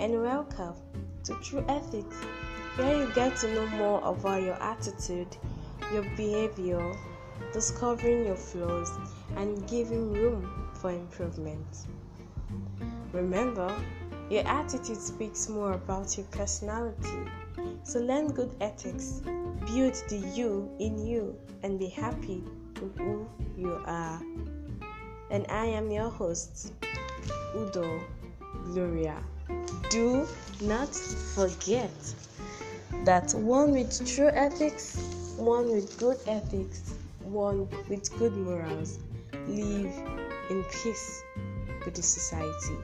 and welcome to True Ethics, where you get to know more about your attitude, your behavior, discovering your flaws, and giving room for improvement. Remember, your attitude speaks more about your personality. So learn good ethics, build the you in you, and be happy with who you are. And I am your host, Udo Gloria. Do not forget that one with true ethics, one with good ethics, one with good morals live in peace with the society.